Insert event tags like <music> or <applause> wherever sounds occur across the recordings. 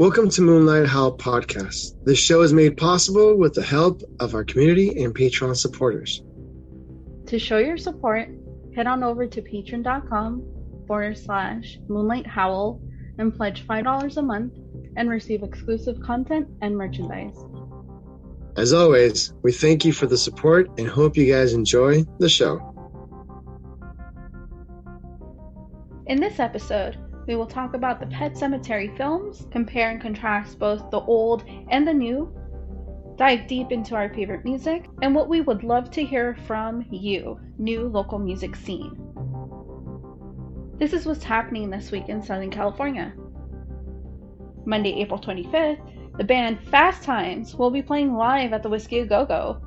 Welcome to Moonlight Howl Podcast. This show is made possible with the help of our community and Patreon supporters. To show your support, head on over to patreon.com forward slash moonlight howl and pledge $5 a month and receive exclusive content and merchandise. As always, we thank you for the support and hope you guys enjoy the show. In this episode, we will talk about the Pet Sematary films, compare and contrast both the old and the new, dive deep into our favorite music, and what we would love to hear from you, new local music scene. This is what's happening this week in Southern California. Monday, April 25th, the band Fast Times will be playing live at the Whiskey Go Go.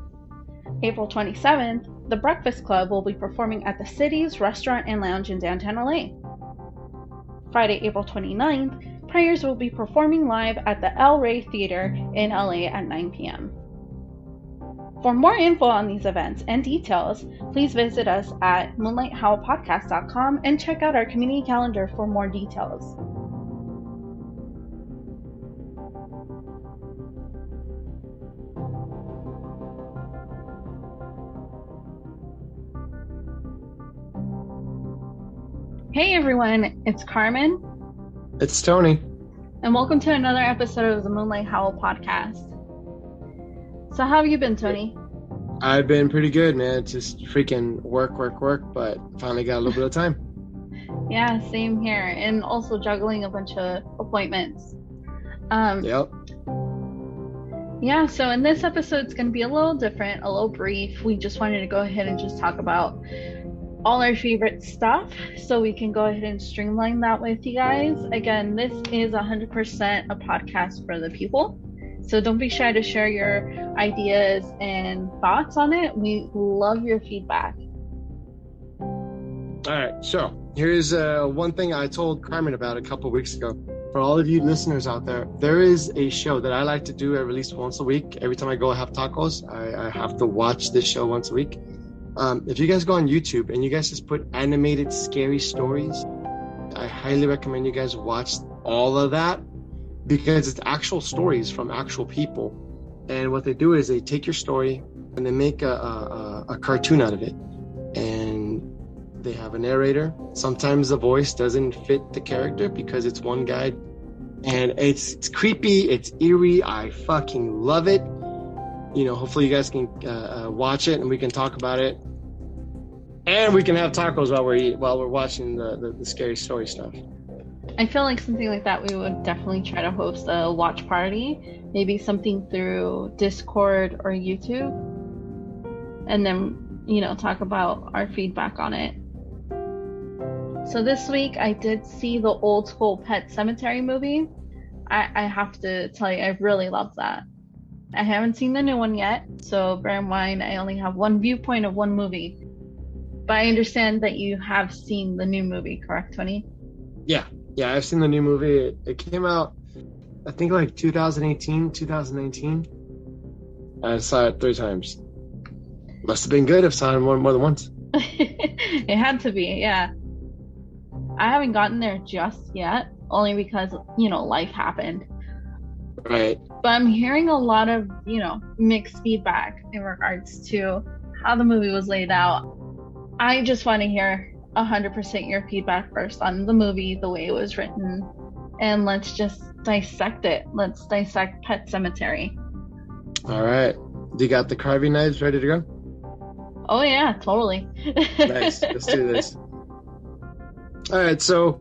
April 27th, the Breakfast Club will be performing at the City's Restaurant and Lounge in downtown LA. Friday, April 29th, Prayers will be performing live at the El Rey Theater in LA at 9 p.m. For more info on these events and details, please visit us at moonlighthowlpodcast.com and check out our community calendar for more details. Hey everyone, it's Carmen. It's Tony. And welcome to another episode of the Moonlight Howl podcast. So, how have you been, Tony? I've been pretty good, man. Just freaking work, work, work, but finally got a little bit of time. <laughs> <laughs> Yeah, same here. And also juggling a bunch of appointments. Um, yep. Yeah, so in this episode, it's going to be a little different, a little brief. We just wanted to go ahead and just talk about all our favorite stuff so we can go ahead and streamline that with you guys. Again, this is 100% a podcast for the people. So don't be shy to share your ideas and thoughts on it. We love your feedback. All right, so here's uh, one thing I told Carmen about a couple weeks ago. For all of you listeners out there, there is a show that I like to do at least once a week. Every time I go have tacos, I, I have to watch this show once a week um, if you guys go on YouTube and you guys just put animated scary stories, I highly recommend you guys watch all of that because it's actual stories from actual people. And what they do is they take your story and they make a, a, a cartoon out of it. And they have a narrator. Sometimes the voice doesn't fit the character because it's one guy. And it's, it's creepy, it's eerie. I fucking love it you know, hopefully you guys can uh, uh, watch it and we can talk about it, and we can have tacos while we're eat, while we're watching the, the, the scary story stuff. I feel like something like that we would definitely try to host a watch party, maybe something through Discord or YouTube, and then you know talk about our feedback on it. So this week I did see the old school Pet Sematary movie. I, I have to tell you, I really loved that. I haven't seen the new one yet, so bear in mind I only have one viewpoint of one movie. But I understand that you have seen the new movie, correct, Tony? Yeah, yeah, I've seen the new movie. It, it came out, I think, like 2018, 2019. I saw it three times. Must have been good if saw it more, more than once. <laughs> it had to be, yeah. I haven't gotten there just yet, only because, you know, life happened. Right. But I'm hearing a lot of, you know, mixed feedback in regards to how the movie was laid out. I just want to hear 100% your feedback first on the movie, the way it was written, and let's just dissect it. Let's dissect Pet Sematary. All right. Do you got the carving knives ready to go? Oh, yeah, totally. nice. Let's do this. All right. So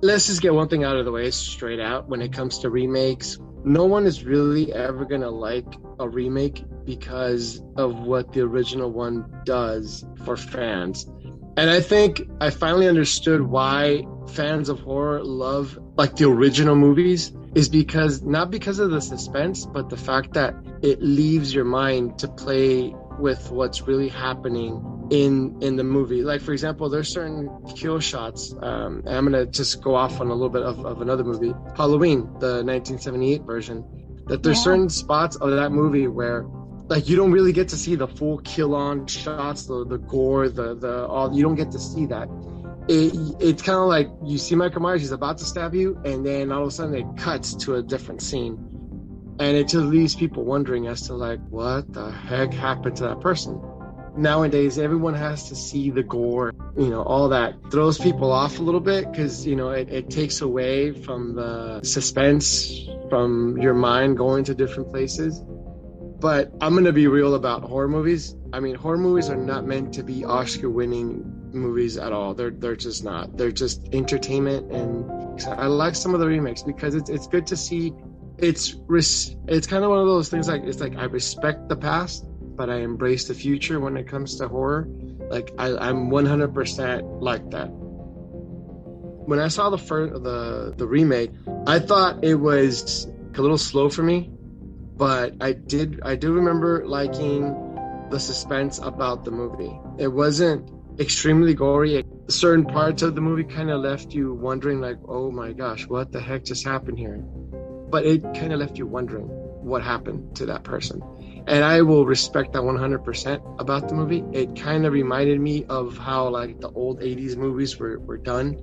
let's just get one thing out of the way straight out when it comes to remakes no one is really ever going to like a remake because of what the original one does for fans. And I think I finally understood why fans of horror love like the original movies is because not because of the suspense, but the fact that it leaves your mind to play with what's really happening in in the movie. Like for example, there's certain kill shots. Um, I'm gonna just go off on a little bit of, of another movie, Halloween, the 1978 version. That there's yeah. certain spots of that movie where like you don't really get to see the full kill on shots, the the gore, the the all. You don't get to see that. it, it's kind of like you see Michael Myers, he's about to stab you, and then all of a sudden it cuts to a different scene. And it just leaves people wondering as to like, what the heck happened to that person? Nowadays, everyone has to see the gore, you know, all that throws people off a little bit because, you know, it, it takes away from the suspense, from your mind going to different places. But I'm to be real about horror movies. I mean, horror movies are not meant to be Oscar winning movies at all. They're they're just not. They're just entertainment and I like some of the remakes because it's it's good to see it's it's kind of one of those things like it's like I respect the past, but I embrace the future when it comes to horror. Like I, I'm 100% like that. When I saw the first the the remake, I thought it was a little slow for me but I did I do remember liking the suspense about the movie. It wasn't extremely gory. Certain parts of the movie kind of left you wondering, like, oh my gosh, what the heck just happened here? But it kind of left you wondering what happened to that person. And I will respect that 100% about the movie. It kind of reminded me of how, like, the old 80s movies were, were done.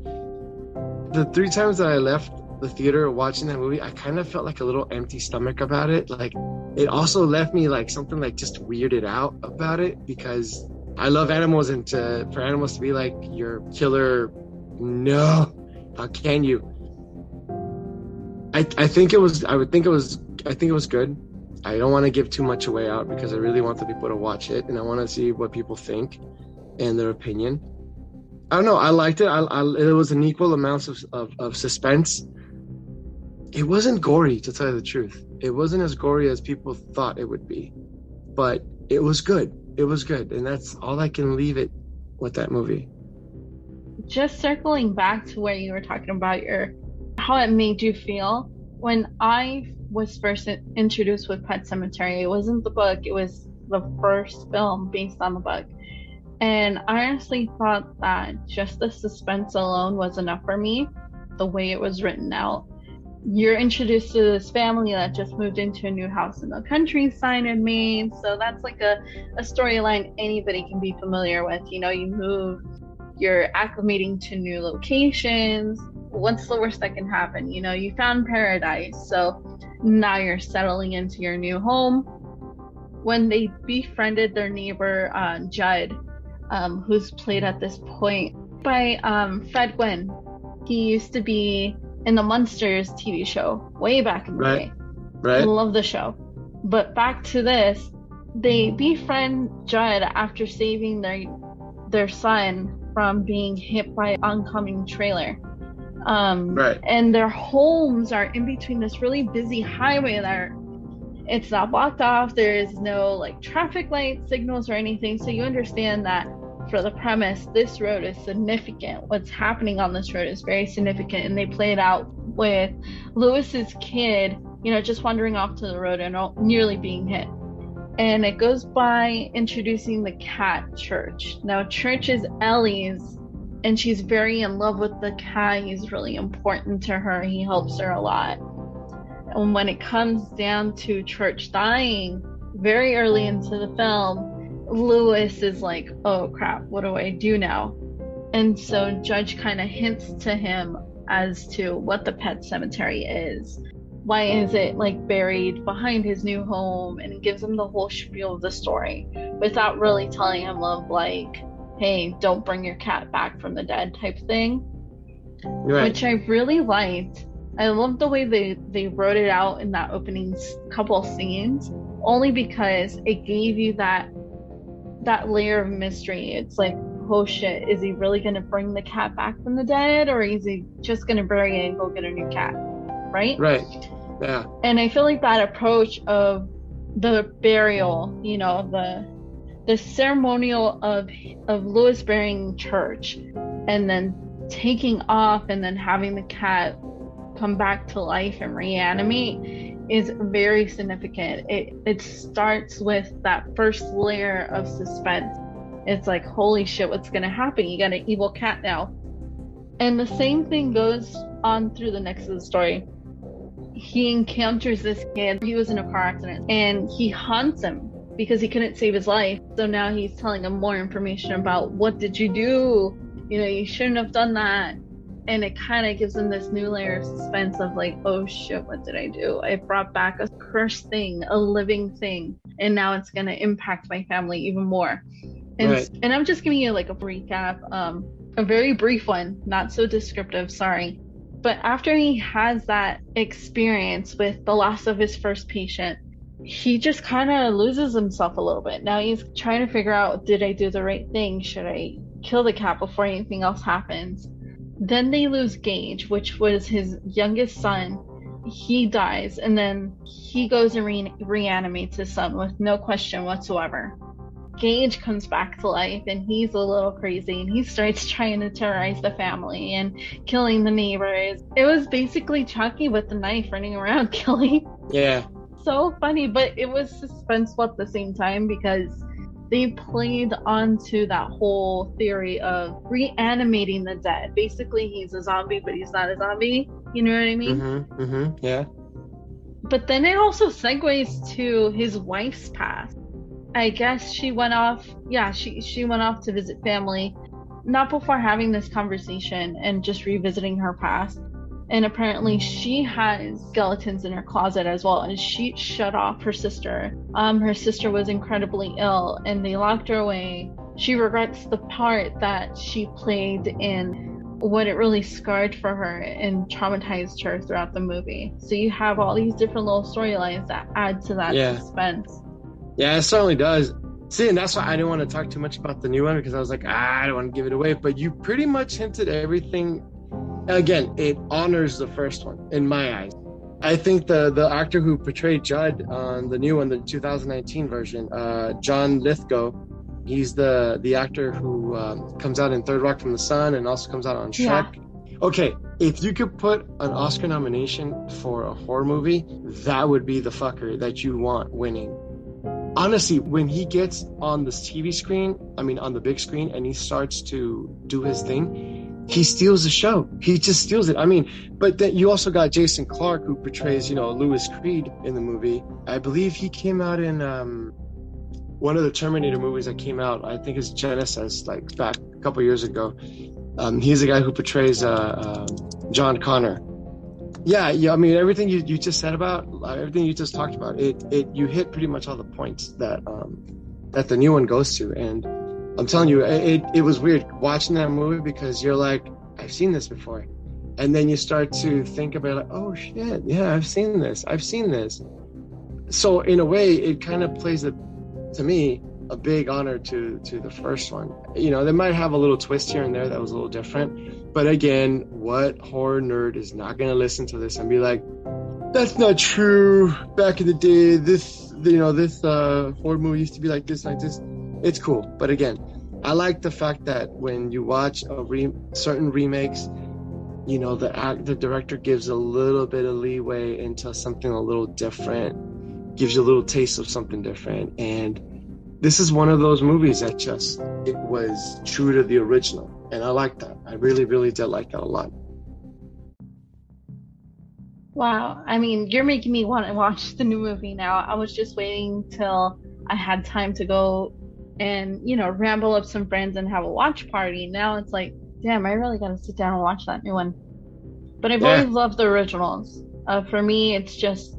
The three times that I left the theater watching that movie, I kind of felt like a little empty stomach about it. Like it also left me like something like just weirded out about it because I love animals and to, for animals to be like your killer, no, how can you? I I think it was I would think it was I think it was good. I don't want to give too much away out because I really want the people to watch it and I want to see what people think and their opinion. I don't know. I liked it. I, I, it was an equal amount of, of, of suspense it wasn't gory to tell you the truth. It wasn't as gory as people thought it would be, but it was good. It was good, and that's all I can leave it with that movie. Just circling back to where you were talking about your how it made you feel when I was first introduced with Pet Sematary. It wasn't the book; it was the first film based on the book. And I honestly thought that just the suspense alone was enough for me, the way it was written out you're introduced to this family that just moved into a new house in the countryside in Maine. So that's like a, a storyline anybody can be familiar with. You know, you move, you're acclimating to new locations. What's the worst that can happen? You know, you found paradise. So now you're settling into your new home. When they befriended their neighbor, uh, Judd, um, who's played at this point by um, Fred Gwynne, he used to be in the Munsters TV show way back in the right. day. Right. I love the show. But back to this, they befriend Judd after saving their their son from being hit by an oncoming trailer. Um, right. And their homes are in between this really busy highway there. It's not blocked off. There is no like traffic light signals or anything. So you understand that for the premise, this road is significant. What's happening on this road is very significant. And they play it out with Louis's kid, you know, just wandering off to the road and nearly being hit. And it goes by introducing the cat Church. Now, Church is Ellie's, and she's very in love with the cat. He's really important to her, he helps her a lot. And when it comes down to Church dying, very early into the film, Louis is like, oh crap, what do I do now? And so Judd kind of hints to him as to what the pet cemetery is. Why is it like buried behind his new home and gives him the whole spiel of the story without really telling him of like, hey, don't bring your cat back from the dead type thing. Right. Which I really liked. I love the way they, they wrote it out in that opening couple scenes, only because it gave you that that layer of mystery. It's like, oh shit, is he really gonna bring the cat back from the dead, or is he just gonna bury it and go get a new cat? Right? Right. Yeah. And I feel like that approach of the burial, you know, the the ceremonial of of Louis burying church, and then taking off, and then having the cat come back to life and reanimate is very significant. It it starts with that first layer of suspense. It's like, holy shit, what's gonna happen? You got an evil cat now. And the same thing goes on through the next of the story. He encounters this kid. He was in a car accident and he haunts him because he couldn't save his life. So now he's telling him more information about what did you do you know, you shouldn't have done that. And it kind of gives him this new layer of suspense of like, oh shit, what did I do? I brought back a cursed thing, a living thing, and now it's gonna impact my family even more. And right. and I'm just giving you like a recap, um, a very brief one, not so descriptive. Sorry. But after he has that experience with the loss of his first patient, he just kind of loses himself a little bit. Now he's trying to figure out did I do the right thing? Should I kill the cat before anything else happens? Then they lose Gage, which was his youngest son. He dies, and then he goes and re- reanimates his son with no question whatsoever. Gage comes back to life and he's a little crazy and he starts <laughs> trying to terrorize the family and killing the neighbors. It was basically Chucky with the knife running around <laughs> killing. Yeah. So funny, but it was suspenseful at the same time because they played onto that whole theory of reanimating the dead. Basically, he's a zombie, but he's not a zombie. You know what I mean? Mm-hmm, mm-hmm, yeah. But then it also segues to his wife's past I guess she went off. Yeah, she she went off to visit family, not before having this conversation and just revisiting her past. And apparently, she has skeletons in her closet as well. And she shut off her sister. Um, her sister was incredibly ill, and they locked her away. She regrets the part that she played in what it really scarred for her and traumatized her throughout the movie. So you have all these different little storylines that add to that yeah. suspense. Yeah, it certainly does. See, and that's why I didn't want to talk too much about the new one because I was like, ah, I don't want to give it away. But you pretty much hinted everything. Again, it honors the first one in my eyes. I think the the actor who portrayed Judd on the new one, the 2019 version, uh, John Lithgow, he's the the actor who um, comes out in Third Rock from the Sun and also comes out on Shrek. Yeah. Okay, if you could put an Oscar nomination for a horror movie, that would be the fucker that you want winning honestly, when he gets on the TV screen, I mean, on the big screen, and he starts to do his thing, he steals the show. He just steals it. I mean, but then you also got Jason Clarke, who portrays, you know, Louis Creed in the movie. I believe he came out in um, one of the Terminator movies that came out. I think it's Genisys, like back a couple years ago. Um, he's the guy who portrays uh, uh, John Connor yeah, yeah. I mean, everything you, you just said about uh, everything you just talked about, it it you hit pretty much all the points that um that the new one goes to, and I'm telling you, it it was weird watching that movie because you're like, I've seen this before, and then you start to think about like, oh shit, yeah, I've seen this, I've seen this. So in a way, it kind of plays a, to me a big honor to to the first one. You know, they might have a little twist here and there that was a little different but again, what horror nerd is not going to listen to this and be like, that's not true. Back in the day, this, you know, this uh, horror movie used to be like this, like this. It's cool. But again, I like the fact that when you watch a re- certain remakes, you know, the act, the director gives a little bit of leeway into something a little different, gives you a little taste of something different. And this is one of those movies that just, it was true to the original and I like that. I really, really did like that a lot. Wow. I mean, you're making me want to watch the new movie now. I was just waiting till I had time to go and, you know, ramble up some friends and have a watch party. Now it's like, damn, I really got to sit down and watch that new one. But I've yeah. always loved the originals. Uh, for me, it's just,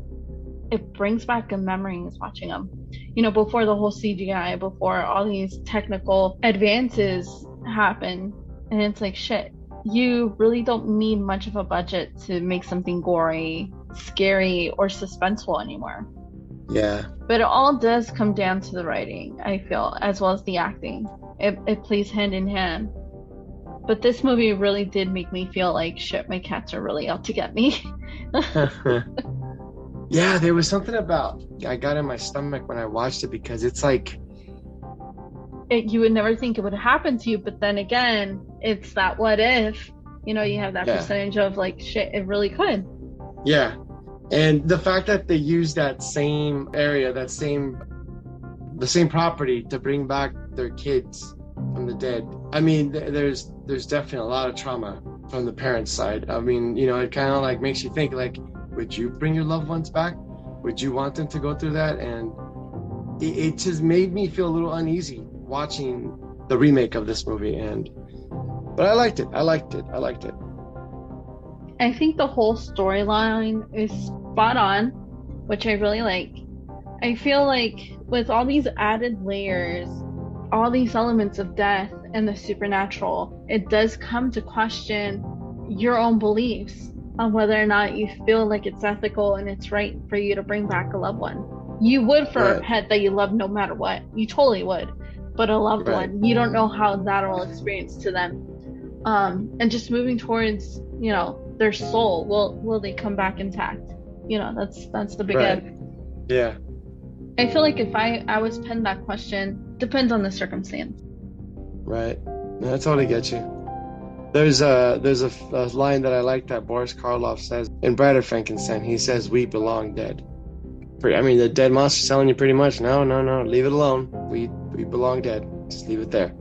it brings back good memories watching them. You know, before the whole CGI, before all these technical advances happen and it's like shit you really don't need much of a budget to make something gory scary or suspenseful anymore yeah. But it all does come down to the writing i feel as well as the acting. It, it plays hand in hand. But this movie really did make me feel like shit my cats are really out to get me. <laughs> Yeah there was something about i got in my stomach when i watched it because it's like it, you would never think it would happen to you but then again it's that what if you know you have that yeah. percentage of like shit it really could. Yeah and the fact that they use that same area that same the same property to bring back their kids from the dead i mean there's there's definitely a lot of trauma from the parents side i mean you know it kind of like makes you think like would you bring your loved ones back would you want them to go through that and it, it just made me feel a little uneasy watching the remake of this movie and But I liked it. I liked it. I liked it. I think the whole storyline is spot on, which I really like. I feel like with all these added layers, all these elements of death and the supernatural, it does come to question your own beliefs on whether or not you feel like it's ethical and it's right for you to bring back a loved one. You would for right. a pet that you love no matter what. You totally would. But a loved right. one, you don't know how that will experience to them. Um, and just moving towards, you know, their soul. Will will they come back intact? You know, that's that's the big right. end. Yeah. I feel like if I I was penned that question, depends on the circumstance. Right. That's all to get you. There's a there's a, a, line that I like that Boris Karloff says in Bride of Frankenstein. He says, "We belong dead." I mean, the dead monster's telling you pretty much, no, no, no, leave it alone. We we belong dead. Just leave it there.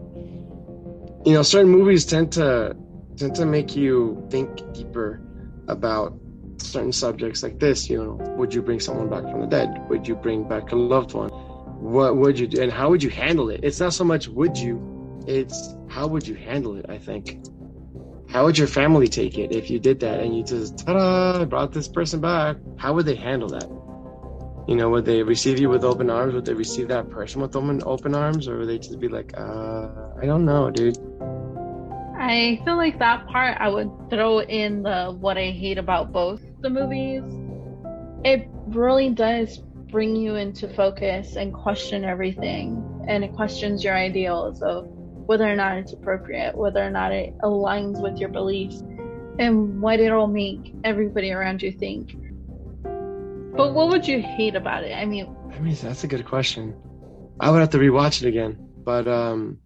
You know, certain movies tend to tend to make you think deeper about certain subjects like this. You know, would you bring someone back from the dead? Would you bring back a loved one? What would you do, and how would you handle it? It's not so much would you, it's how would you handle it. I think how would your family take it if you did that and you just ta-da brought this person back how would they handle that you know would they receive you with open arms would they receive that person with open open arms or would they just be like uh i don't know dude i feel like that part i would throw in the what i hate about both the movies it really does bring you into focus and question everything and it questions your ideals of whether or not it's appropriate, whether or not it aligns with your beliefs, and what it'll make everybody around you think. But what would you hate about it? I mean, I mean that's a good question. I would have to rewatch it again. But um,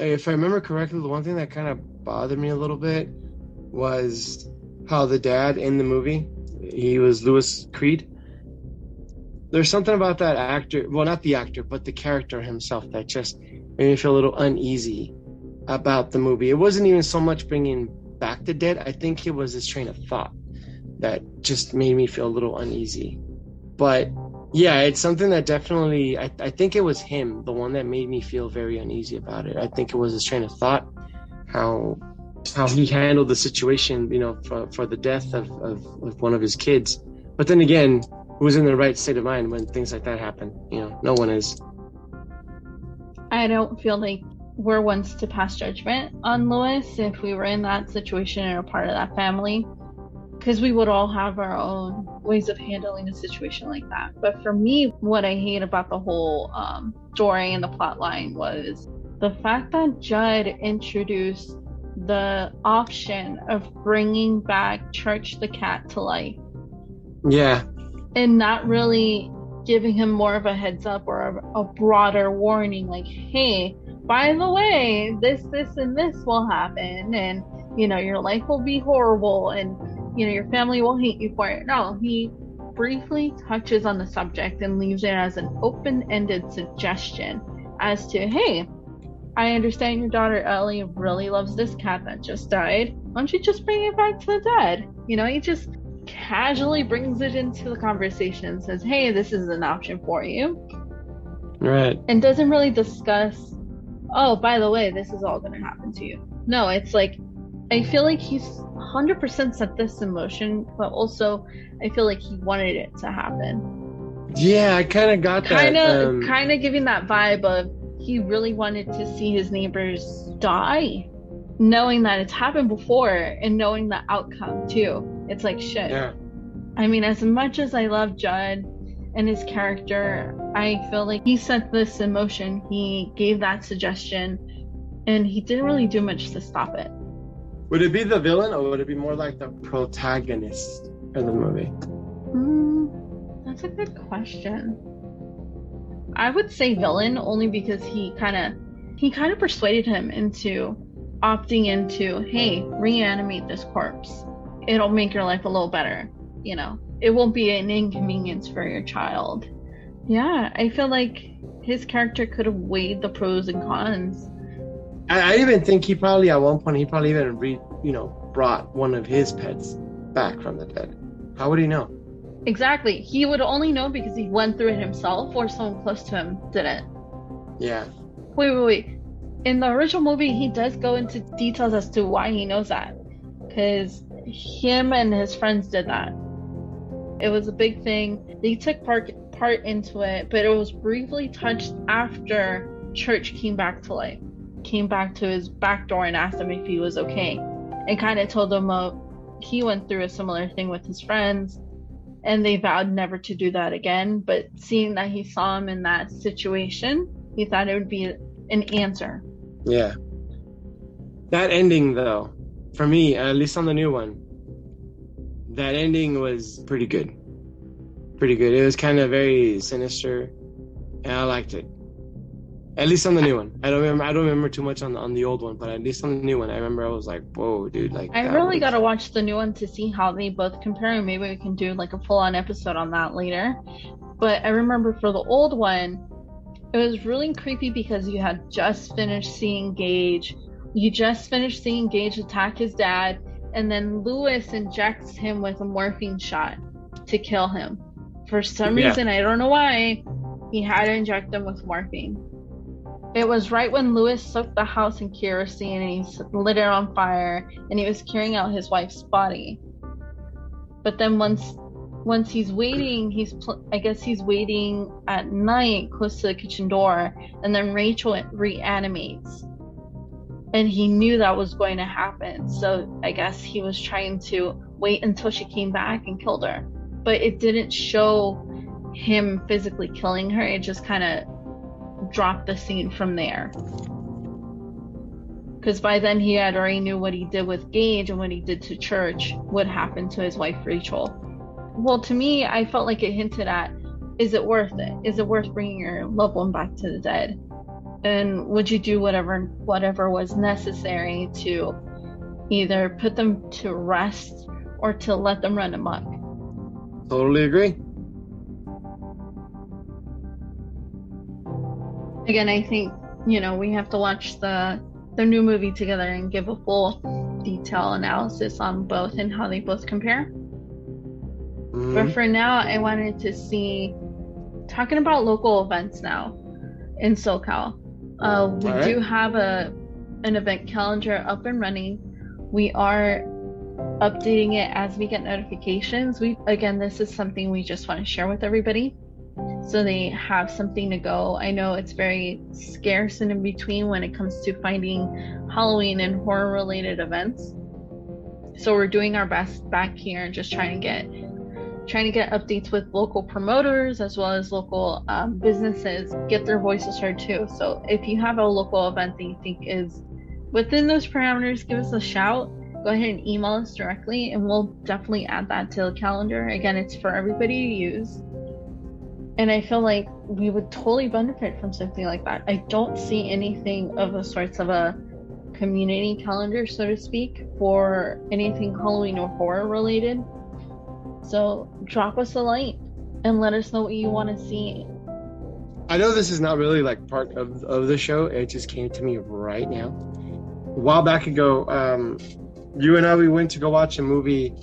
if I remember correctly, the one thing that kind of bothered me a little bit was how the dad in the movie, he was Louis Creed. There's something about that actor, well, not the actor, but the character himself that just made me feel a little uneasy about the movie. It wasn't even so much bringing back the dead. I think it was this train of thought that just made me feel a little uneasy. But yeah, it's something that definitely, I, I think it was him, the one that made me feel very uneasy about it. I think it was his train of thought, how how he handled the situation, you know, for, for the death of, of, of one of his kids. But then again, who was in the right state of mind when things like that happen? You know, no one is. I don't feel like we're ones to pass judgment on Louis if we were in that situation and a part of that family. Because we would all have our own ways of handling a situation like that. But for me, what I hate about the whole um, story and the plot line was the fact that Judd introduced the option of bringing back Church the cat to life. Yeah. And not really giving him more of a heads up or a, a, broader warning like hey by the way this this and this will happen and you know your life will be horrible and you know your family will hate you for it no he briefly touches on the subject and leaves it as an open-ended suggestion as to hey i understand your daughter ellie really loves this cat that just died why don't you just bring it back to the dead you know he just casually brings it into the conversation and says, "Hey, this is an option for you." Right. And doesn't really discuss, "Oh, by the way, this is all going to happen to you." No, it's like I feel like he's 100% set this in motion, but also I feel like he wanted it to happen. Yeah, I kind of got that. Kind of, um... kind of giving that vibe of he really wanted to see his neighbors die, knowing that it's happened before and knowing the outcome too. It's like shit. Yeah. I mean, as much as I love Judd and his character, I feel like he set this in motion. He gave that suggestion, and he didn't really do much to stop it. Would it be the villain, or would it be more like the protagonist in the movie? Mm, that's a good question. I would say villain only because he kind of he kind of persuaded him into opting into, hey, reanimate this corpse it'll make your life a little better. You know, it won't be an inconvenience for your child. Yeah, I feel like his character could have weighed the pros and cons. I, I even think he probably at one point he probably even re, you know brought one of his pets back from the dead. How would he know? Exactly. He would only know because he went through it himself or someone close to him did it. Yeah. Wait, wait, wait. in the original movie, he does go into details as to why he knows that, because him and his friends did that. It was a big thing. They took part part into it, but it was briefly touched after Church came back to life, came back to his back door and asked him if he was okay, and kind of told him uh, he went through a similar thing with his friends, and they vowed never to do that again. But seeing that he saw him in that situation, he thought it would be an answer. Yeah. That ending, though, for me, at least on the new one, that ending was pretty good. Pretty good. It was kind of very sinister, and I liked it. At least on the new one. I don't remember. I don't remember too much on the, on the old one, but at least on the new one, I remember I was like, "Whoa, dude!" Like, I really was... gotta watch the new one to see how they both compare, maybe we can do like a full on episode on that later. But I remember for the old one, it was really creepy because you had just finished seeing Gage. You just finished seeing Gage attack his dad, and then Louis injects him with a morphine shot to kill him. For some yeah. reason, I don't know why, he had to inject him with morphine. It was right when Louis soaked the house in kerosene and he lit it on fire, and he was carrying out his wife's body. But then once once he's waiting, he's pl- I guess he's waiting at night close to the kitchen door, and then Rachel reanimates, and he knew that was going to happen. So I guess he was trying to wait until she came back and killed her, but it didn't show him physically killing her. It just kind of dropped the scene from there. Because by then he had already knew what he did with Gage and what he did to Church what happened to his wife Rachel well, to me, I felt like it hinted at is it worth it? Is it worth bringing your loved one back to the dead? And would you do whatever whatever was necessary to either put them to rest or to let them run amok? Totally agree. Again, I think you know we have to watch the the new movie together and give a full detail analysis on both and how they both compare. Mm-hmm. But for now, I wanted to see talking about local events now in SoCal. Uh, we right. do have a an event calendar up and running. We are updating it as we get notifications. We again, this is something we just want to share with everybody, so they have something to go. I know it's very scarce and in between when it comes to finding Halloween and horror related events. So we're doing our best back here and just trying to get trying to get updates with local promoters as well as local um, businesses, get their voices heard too. So if you have a local event that you think is within those parameters, give us a shout. Go ahead and email us directly, and we'll definitely add that to the calendar. Again, it's for everybody to use. And I feel like we would totally benefit from something like that. I don't see anything of the sorts of a community calendar, so to speak, for anything Halloween or horror related. So drop us a line and let us know what you want to see. I know this is not really like part of, of the show. It just came to me right now. A while back ago, um, you and I we went to go watch a movie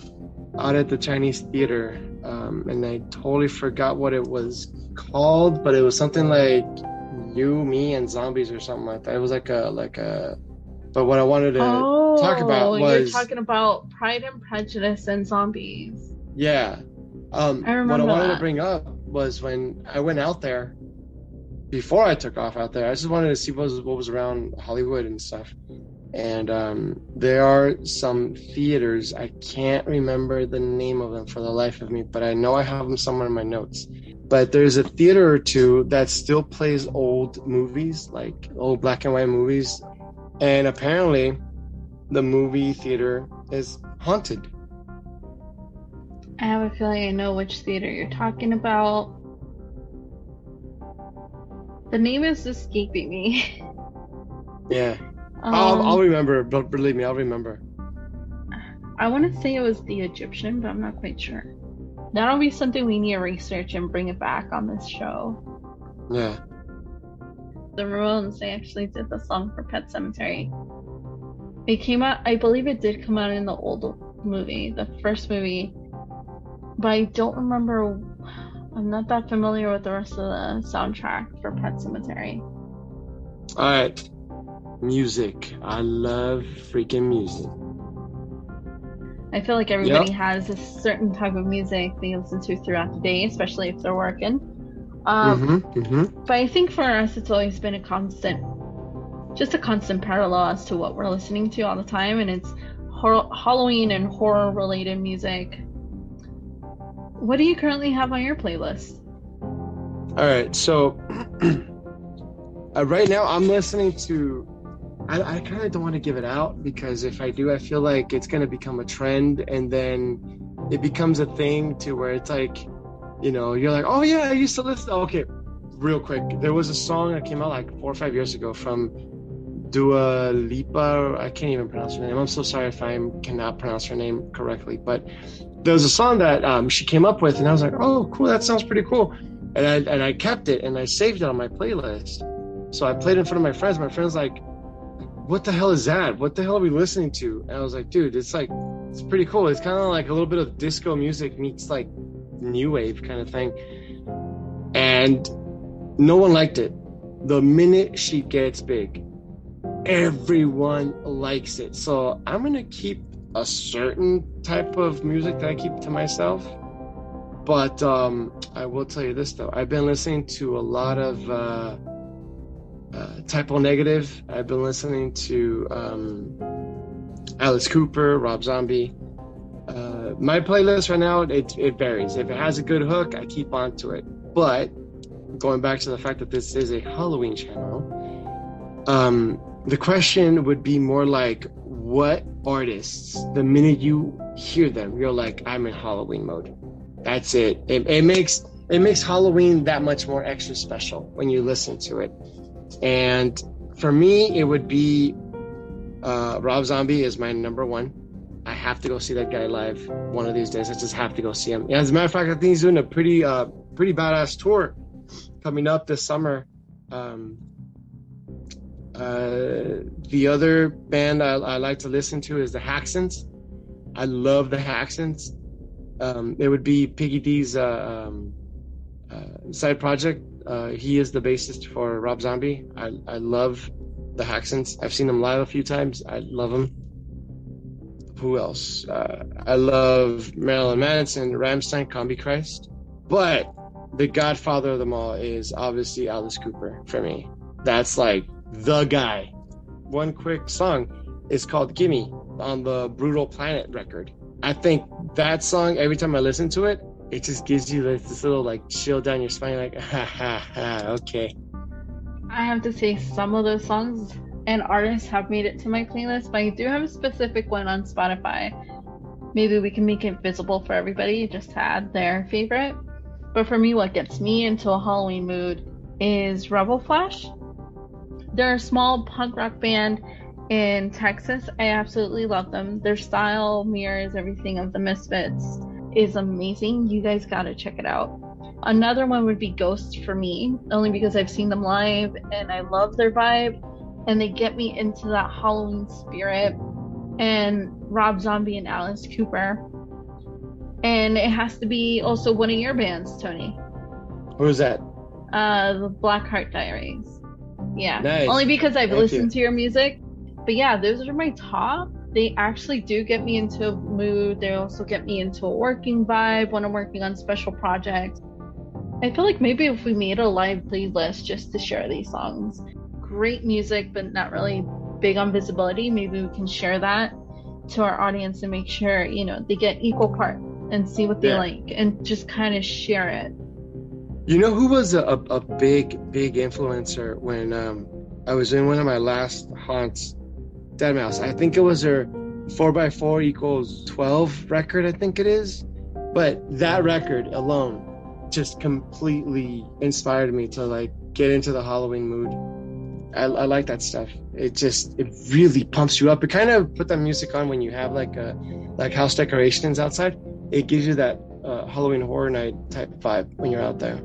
out at the Chinese theater, um, and I totally forgot what it was called, but it was something like "You, Me, and Zombies" or something like that. It was like a like a. But what I wanted to oh, talk about was you're talking about Pride and Prejudice and zombies. Yeah. Um, I remember what I wanted that. to bring up was when I went out there before I took off out there. I just wanted to see what was, what was around Hollywood and stuff. And um, there are some theaters. I can't remember the name of them for the life of me, but I know I have them somewhere in my notes. But there's a theater or two that still plays old movies, like old black and white movies. And apparently, the movie theater is haunted. I have a feeling I know which theater you're talking about. The name is escaping me. <laughs> yeah. Um, I'll, I'll remember, but believe me, I'll remember. I want to say it was the Egyptian, but I'm not quite sure. That'll be something we need to research and bring it back on this show. Yeah. The Ramones, they actually did the song for Pet Sematary. It came out, I believe it did come out in the old movie, the first movie but I don't remember. I'm not that familiar with the rest of the soundtrack for Pet Sematary. All right. Music. I love freaking music. I feel like everybody yep. has a certain type of music they listen to throughout the day, especially if they're working. Um, mm-hmm, mm-hmm. But I think for us, it's always been a constant, just a constant parallel as to what we're listening to all the time, and it's hor- Halloween and horror related music. What do you currently have on your playlist? All right, so <clears throat> uh, right now I'm listening to I, I kind of don't want to give it out because if I do, I feel like it's going to become a trend and then it becomes a thing to where it's like, you know, you're like, oh yeah, I used to listen. okay, real quick. There was a song that came out like four or five years ago from Dua Lipa. I can't even pronounce her name. I'm so sorry if I cannot pronounce her name correctly, but there was a song that um, she came up with and I was like, oh, cool. That sounds pretty cool. And I, and I kept it and I saved it on my playlist. So I played in front of my friends. My friends like, what the hell is that? What the hell are we listening to? And I was like, dude, it's like, it's pretty cool. It's kind of like a little bit of disco music meets like new wave kind of thing. And no one liked it. The minute she gets big, everyone likes it. So I'm going to keep a certain type of music that I keep to myself. But um, I will tell you this though, I've been listening to a lot of. Uh, uh, Type Negative. I've been listening to um, Alice Cooper, Rob Zombie. Uh, my playlist right now it, it varies. If it has a good hook, I keep on to it. But going back to the fact that this is a Halloween channel, um, the question would be more like, what artists? The minute you hear them, you're like, I'm in Halloween mode. That's it. It, it makes it makes Halloween that much more extra special when you listen to it. And for me, it would be uh, Rob Zombie is my number one. I have to go see that guy live one of these days. I just have to go see him. as a matter of fact, I think he's doing a pretty, uh, pretty badass tour coming up this summer. Um, uh, the other band I, I, like to listen to is the Haxans. I love the Haxans. Um, it would be Piggy D's uh, um, uh, side project uh, he is the bassist for Rob Zombie. I, I love the Haxans. I've seen them live a few times. I love them. Who else? Uh, I love Marilyn Manson, Rammstein, Combichrist. But the godfather of them all is obviously Alice Cooper for me. That's like the guy. One quick song is called Gimme on the Brutal Planet record. I think that song, every time I listen to it, it just gives you this, little like chill down your spine, like <laughs> ha ha ha. Okay. I have to say, some of those songs and artists have made it to my playlist, but I do have a specific one on Spotify. Maybe we can make it visible for everybody, just to add their favorite. But for me, what gets me into a Halloween mood is Rebel Flesh. They're a small punk rock band in Texas. I absolutely love them. Their style mirrors everything of the Misfits is amazing. You guys got to check it out. Another one would be Ghost for me, only because I've seen them live and I love their vibe and they get me into that Halloween spirit. And Rob Zombie and Alice Cooper. And it has to be also one of your bands, Tony. Who's that? Uh, the Black Heart Diaries. Yeah. Nice. Only because I've Thank listened you. to your music. But yeah, those are my top they actually do get me into a mood. They also get me into a working vibe when I'm working on special projects. I feel like maybe if we made a live playlist just to share these songs, great music, but not really big on visibility, maybe we can share that to our audience and make sure, you know, they get equal part and see what they yeah. like and just kind of share it. You know who was a, a big, big influencer when um, I was in one of my last haunts Deadmau5. I think it was her 4x4 equals 12 record, I think it is. But that record alone just completely inspired me to like get into the Halloween mood. I, I like that stuff. It just it really pumps you up. It kind of put that music on when you have like a like house decorations outside. It gives you that uh, Halloween horror night type vibe when you're out there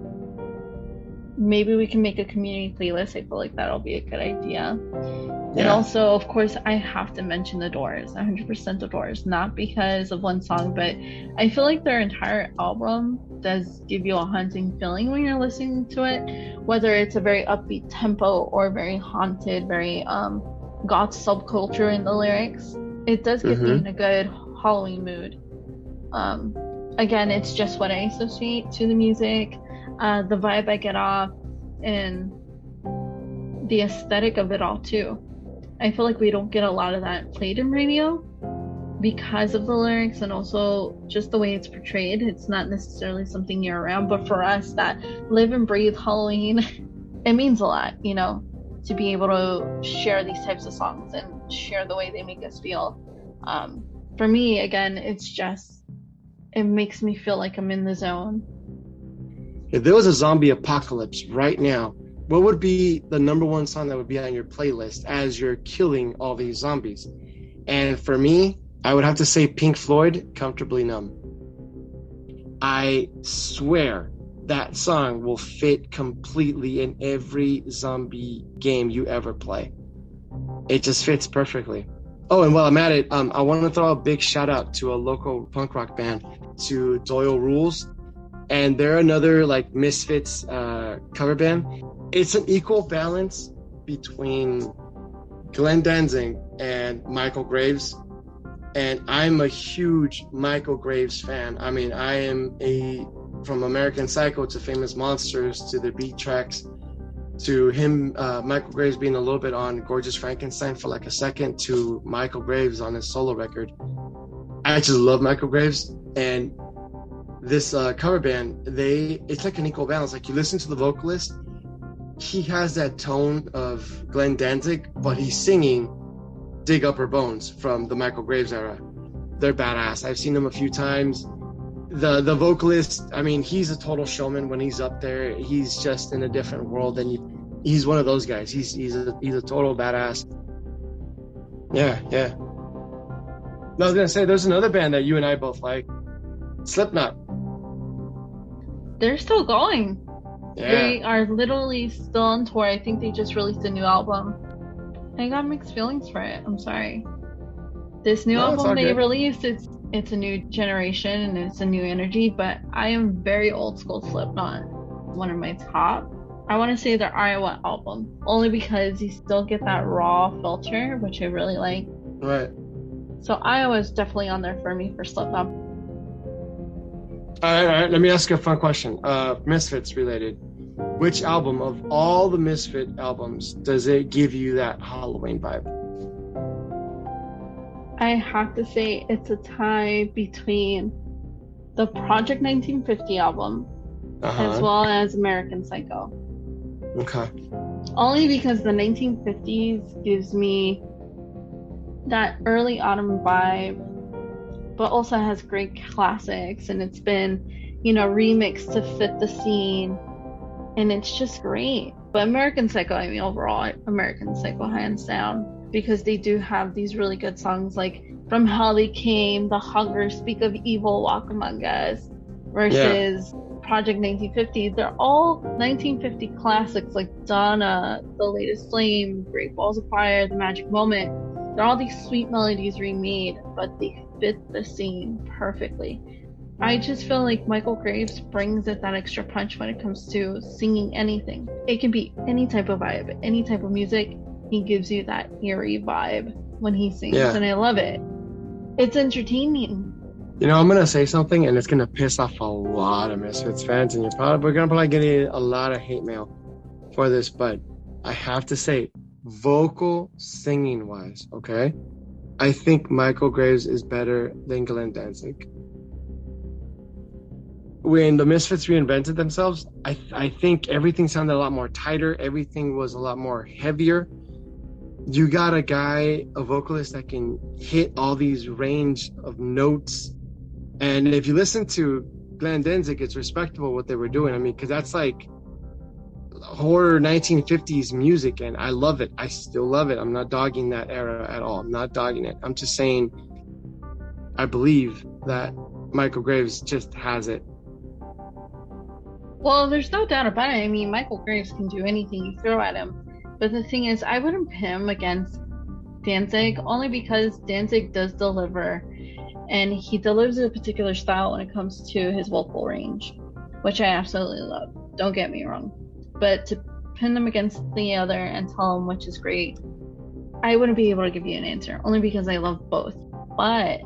maybe we can make a community playlist. I feel like that'll be a good idea. Yeah. And also, of course, I have to mention the Doors, 100% the Doors, not because of one song, but I feel like their entire album does give you a haunting feeling when you're listening to it, whether it's a very upbeat tempo or very haunted, very um goth subculture in the lyrics. It does get mm-hmm. me in a good Halloween mood. Um, again, it's just what I associate to the music, uh, the vibe I get off, and the aesthetic of it all too. I feel like we don't get a lot of that played in radio because of the lyrics and also just the way it's portrayed. It's not necessarily something year round, but for us that live and breathe Halloween, <laughs> it means a lot, you know, to be able to share these types of songs and share the way they make us feel. Um, for me, again, it's just, it makes me feel like I'm in the zone. If there was a zombie apocalypse right now, what would be the number one song that would be on your playlist as you're killing all these zombies? And for me, I would have to say Pink Floyd, Comfortably Numb. I swear that song will fit completely in every zombie game you ever play. It just fits perfectly. Oh, and while I'm at it, um, I want to throw a big shout out to a local punk rock band, to Doyle Rules, and they're another like Misfits uh, cover band. It's an equal balance between Glenn Danzig and Michael Graves, and I'm a huge Michael Graves fan. I mean, I am a from American Psycho to Famous Monsters to the beat tracks to him, uh, Michael Graves being a little bit on Gorgeous Frankenstein for like a second to Michael Graves on his solo record. I just love Michael Graves and this uh, cover band. They it's like an equal balance. Like you listen to the vocalist, he has that tone of Glenn Danzig, but he's singing "Dig Up Her Bones" from the Michael Graves era. They're badass. I've seen them a few times the the vocalist i mean he's a total showman when he's up there he's just in a different world and you, he's one of those guys he's he's a he's a total badass yeah yeah i was gonna say there's another band that you and i both like slipknot they're still going yeah. they are literally still on tour i think they just released a new album i got mixed feelings for it i'm sorry this new no, album they good. released it's it's a new generation and it's a new energy, but I am very old school Slipknot. One of my top. I want to say their Iowa album, only because you still get that raw filter, which I really like. Right. So Iowa is definitely on there for me for Slipknot. All right, all right. Let me ask you a fun question. Uh, Misfits related. Which album of all the Misfit albums does it give you that Halloween vibe? I have to say it's a tie between the Project 1950 album uh-huh. as well as American Psycho. Okay. Only because the 1950s gives me that early autumn vibe, but also has great classics and it's been, you know, remixed to fit the scene. And it's just great. But American Psycho, I mean, overall, American Psycho, hands down because they do have these really good songs like From Hell They Came, The Hunger, Speak of Evil, Walk Among Us, versus yeah. Project 1950. They're all 1950 classics like Donna, The Latest Flame, Great Balls of Fire, The Magic Moment. They're all these sweet melodies remade, but they fit the scene perfectly. I just feel like Michael Graves brings it that extra punch when it comes to singing anything. It can be any type of vibe, any type of music, he gives you that eerie vibe when he sings, yeah. and I love it. It's entertaining. You know, I'm gonna say something, and it's gonna piss off a lot of Misfits fans, and you're probably we're gonna probably get a lot of hate mail for this, but I have to say, vocal singing wise, okay, I think Michael Graves is better than Glenn Danzig. When the Misfits reinvented themselves, I I think everything sounded a lot more tighter. Everything was a lot more heavier you got a guy, a vocalist that can hit all these range of notes. And if you listen to Glenn Danzig, it's respectable what they were doing. I mean, because that's like horror 1950s music, and I love it. I still love it. I'm not dogging that era at all. I'm not dogging it. I'm just saying, I believe that Michael Graves just has it. Well, there's no doubt about it. I mean, Michael Graves can do anything you throw at him. But the thing is, I wouldn't pit him against Danzig only because Danzig does deliver, and he delivers a particular style when it comes to his vocal range, which I absolutely love. Don't get me wrong, but to pin them against the other and tell them which is great, I wouldn't be able to give you an answer only because I love both. But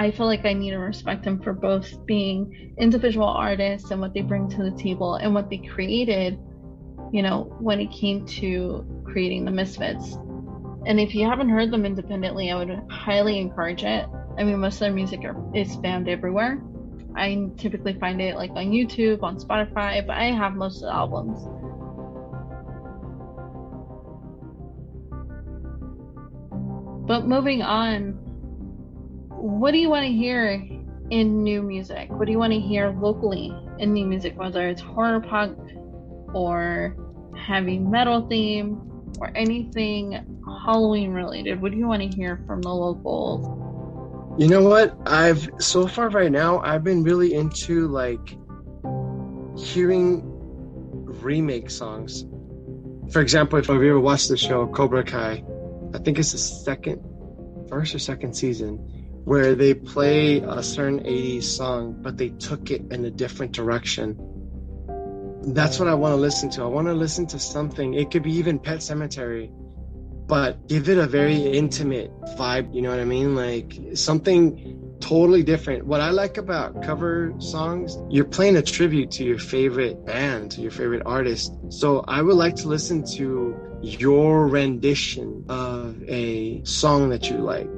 I feel like I need to respect them for both being individual artists and what they bring to the table and what they created, you know, when it came to creating the Misfits. And if you haven't heard them independently, I would highly encourage it. I mean, most of their music are, is found everywhere. I typically find it like on YouTube, on Spotify, but I have most of the albums. But moving on, what do you want to hear in new music? What do you want to hear locally in new music, whether it's horror punk or heavy metal theme or anything Halloween related? What do you want to hear from the locals? You know what? I've so far right now I've been really into like hearing remake songs. For example, if you've ever watched the show Cobra Kai, I think it's the second first or second season where they play a certain 80s song but they took it in a different direction. That's what I want to listen to. I want to listen to something. It could be even Pet Sematary but give it a very intimate vibe. You know what I mean? Like something totally different. What I like about cover songs, you're playing a tribute to your favorite band, to your favorite artist. So I would like to listen to your rendition of a song that you like,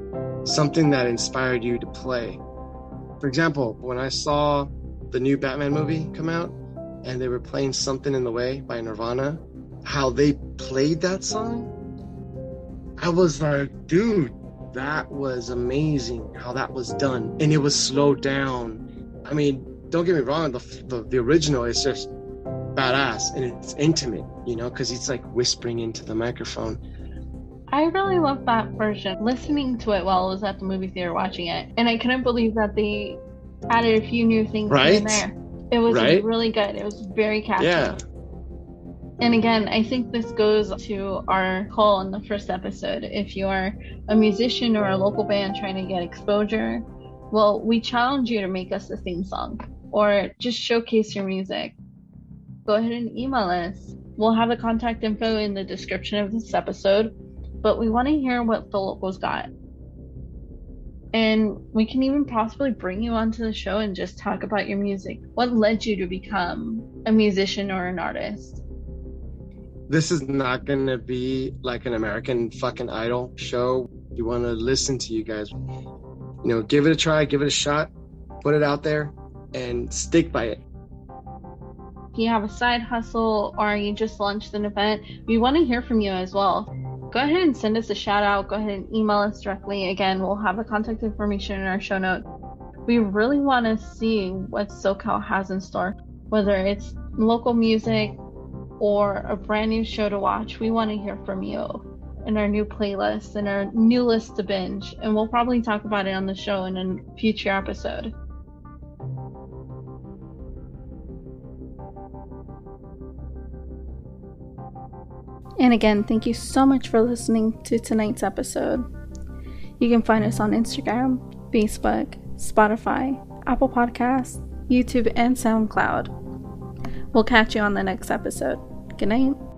something that inspired you to play. For example, when I saw the new Batman movie come out and they were playing Something in the Way by Nirvana, how they played that song I was like, dude, that was amazing how that was done. And it was slowed down. I mean, don't get me wrong, the, the, the original is just badass and it's intimate, you know, because it's like whispering into the microphone. I really love that version. Listening to it while I was at the movie theater watching it, and I couldn't believe that they added a few new things right? in there. It was right? really good. It was very catchy. Yeah. And again, I think this goes to our call in the first episode. If you're a musician or a local band trying to get exposure, well, we challenge you to make us a theme song or just showcase your music. Go ahead and email us. We'll have the contact info in the description of this episode, but we want to hear what the locals got. And we can even possibly bring you onto the show and just talk about your music. What led you to become a musician or an artist? this is not going to be like an American fucking idol show. You want to listen to you guys. You know, give it a try, give it a shot, put it out there, and stick by it. You have a side hustle or you just launched an event, we want to hear from you as well. Go ahead and send us a shout out. Go ahead and email us directly. Again, we'll have the contact information in our show notes. We really want to see what SoCal has in store, whether it's local music, or a brand new show to watch, we want to hear from you in our new playlist and our new list to binge. And we'll probably talk about it on the show in a future episode. And again, thank you so much for listening to tonight's episode. You can find us on Instagram, Facebook, Spotify, Apple Podcasts, YouTube, and SoundCloud. We'll catch you on the next episode. Good night.